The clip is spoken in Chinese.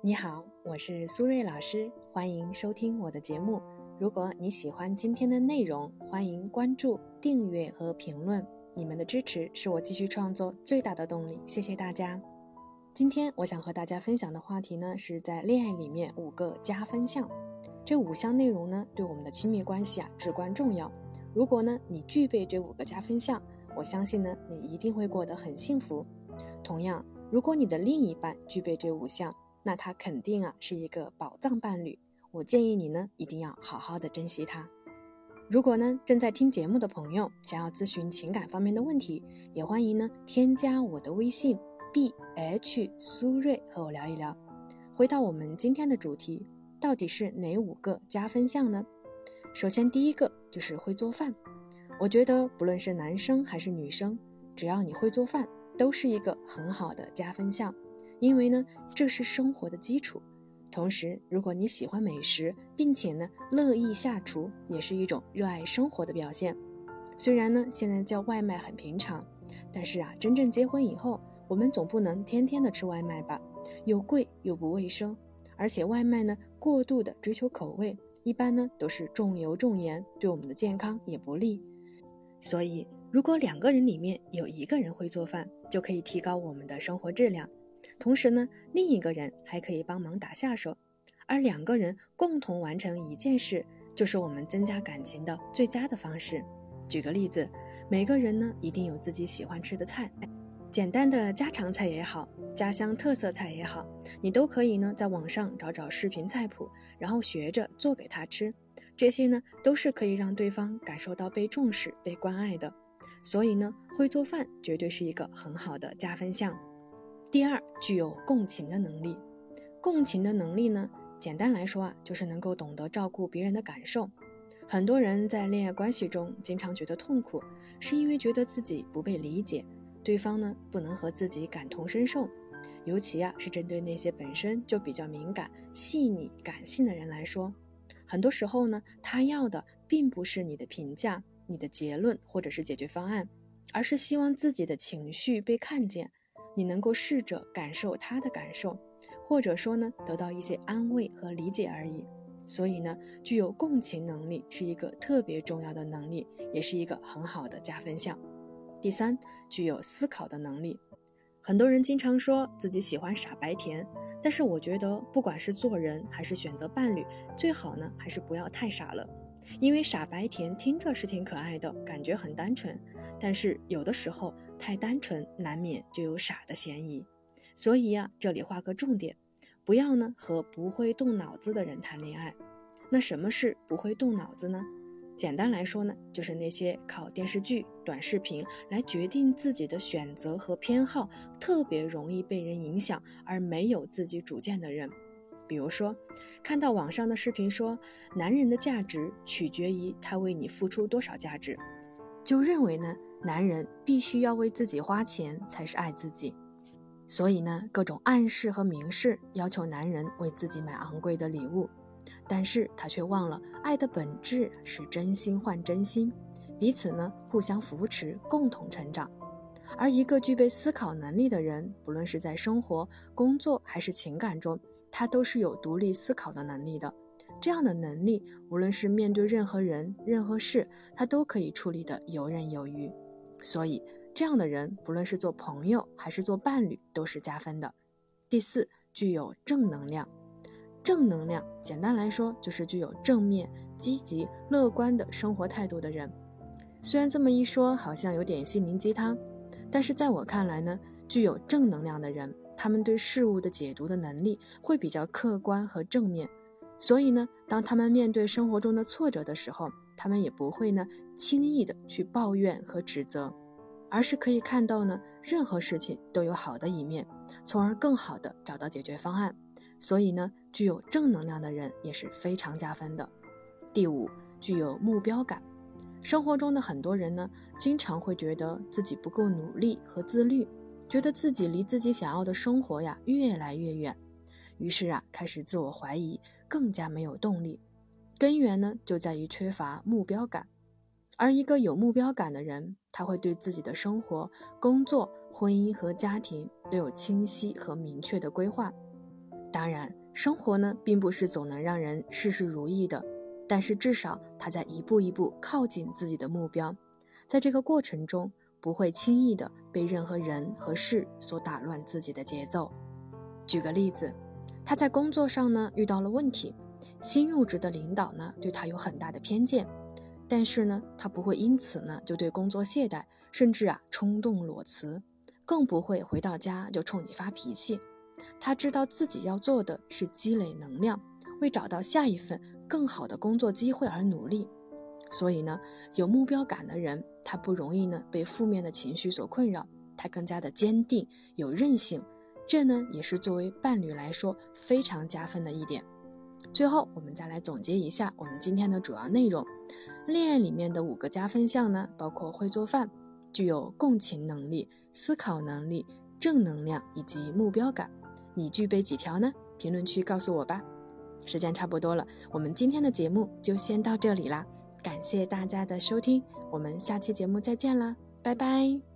你好，我是苏瑞老师，欢迎收听我的节目。如果你喜欢今天的内容，欢迎关注、订阅和评论。你们的支持是我继续创作最大的动力，谢谢大家。今天我想和大家分享的话题呢，是在恋爱里面五个加分项。这五项内容呢，对我们的亲密关系啊至关重要。如果呢你具备这五个加分项，我相信呢你一定会过得很幸福。同样，如果你的另一半具备这五项，那他肯定啊是一个宝藏伴侣，我建议你呢一定要好好的珍惜他。如果呢正在听节目的朋友想要咨询情感方面的问题，也欢迎呢添加我的微信 b h 苏瑞和我聊一聊。回到我们今天的主题，到底是哪五个加分项呢？首先第一个就是会做饭，我觉得不论是男生还是女生，只要你会做饭，都是一个很好的加分项。因为呢，这是生活的基础。同时，如果你喜欢美食，并且呢乐意下厨，也是一种热爱生活的表现。虽然呢现在叫外卖很平常，但是啊，真正结婚以后，我们总不能天天的吃外卖吧？又贵又不卫生，而且外卖呢过度的追求口味，一般呢都是重油重盐，对我们的健康也不利。所以，如果两个人里面有一个人会做饭，就可以提高我们的生活质量。同时呢，另一个人还可以帮忙打下手，而两个人共同完成一件事，就是我们增加感情的最佳的方式。举个例子，每个人呢一定有自己喜欢吃的菜，简单的家常菜也好，家乡特色菜也好，你都可以呢在网上找找视频菜谱，然后学着做给他吃。这些呢都是可以让对方感受到被重视、被关爱的。所以呢，会做饭绝对是一个很好的加分项。第二，具有共情的能力。共情的能力呢，简单来说啊，就是能够懂得照顾别人的感受。很多人在恋爱关系中经常觉得痛苦，是因为觉得自己不被理解，对方呢不能和自己感同身受。尤其啊，是针对那些本身就比较敏感、细腻、感性的人来说，很多时候呢，他要的并不是你的评价、你的结论或者是解决方案，而是希望自己的情绪被看见。你能够试着感受他的感受，或者说呢，得到一些安慰和理解而已。所以呢，具有共情能力是一个特别重要的能力，也是一个很好的加分项。第三，具有思考的能力。很多人经常说自己喜欢傻白甜，但是我觉得，不管是做人还是选择伴侣，最好呢还是不要太傻了。因为傻白甜听着是挺可爱的，感觉很单纯，但是有的时候太单纯，难免就有傻的嫌疑。所以呀，这里画个重点，不要呢和不会动脑子的人谈恋爱。那什么是不会动脑子呢？简单来说呢，就是那些靠电视剧、短视频来决定自己的选择和偏好，特别容易被人影响而没有自己主见的人。比如说，看到网上的视频说，男人的价值取决于他为你付出多少价值，就认为呢，男人必须要为自己花钱才是爱自己，所以呢，各种暗示和明示要求男人为自己买昂贵的礼物，但是他却忘了，爱的本质是真心换真心，彼此呢互相扶持，共同成长。而一个具备思考能力的人，不论是在生活、工作还是情感中，他都是有独立思考的能力的。这样的能力，无论是面对任何人、任何事，他都可以处理得游刃有余。所以，这样的人，不论是做朋友还是做伴侣，都是加分的。第四，具有正能量。正能量，简单来说，就是具有正面、积极、乐观的生活态度的人。虽然这么一说，好像有点心灵鸡汤。但是在我看来呢，具有正能量的人，他们对事物的解读的能力会比较客观和正面，所以呢，当他们面对生活中的挫折的时候，他们也不会呢轻易的去抱怨和指责，而是可以看到呢，任何事情都有好的一面，从而更好的找到解决方案。所以呢，具有正能量的人也是非常加分的。第五，具有目标感。生活中的很多人呢，经常会觉得自己不够努力和自律，觉得自己离自己想要的生活呀越来越远，于是啊，开始自我怀疑，更加没有动力。根源呢，就在于缺乏目标感。而一个有目标感的人，他会对自己的生活、工作、婚姻和家庭都有清晰和明确的规划。当然，生活呢并不是总能让人事事如意的，但是至少他在一步一步靠近自己的目标，在这个过程中不会轻易的被任何人和事所打乱自己的节奏。举个例子，他在工作上呢遇到了问题，新入职的领导呢对他有很大的偏见，但是呢他不会因此呢就对工作懈怠，甚至啊冲动裸辞，更不会回到家就冲你发脾气。他知道自己要做的是积累能量，为找到下一份更好的工作机会而努力。所以呢，有目标感的人，他不容易呢被负面的情绪所困扰，他更加的坚定、有韧性。这呢，也是作为伴侣来说非常加分的一点。最后，我们再来总结一下我们今天的主要内容。恋爱里面的五个加分项呢，包括会做饭、具有共情能力、思考能力、正能量以及目标感。你具备几条呢？评论区告诉我吧。时间差不多了，我们今天的节目就先到这里啦。感谢大家的收听，我们下期节目再见了，拜拜。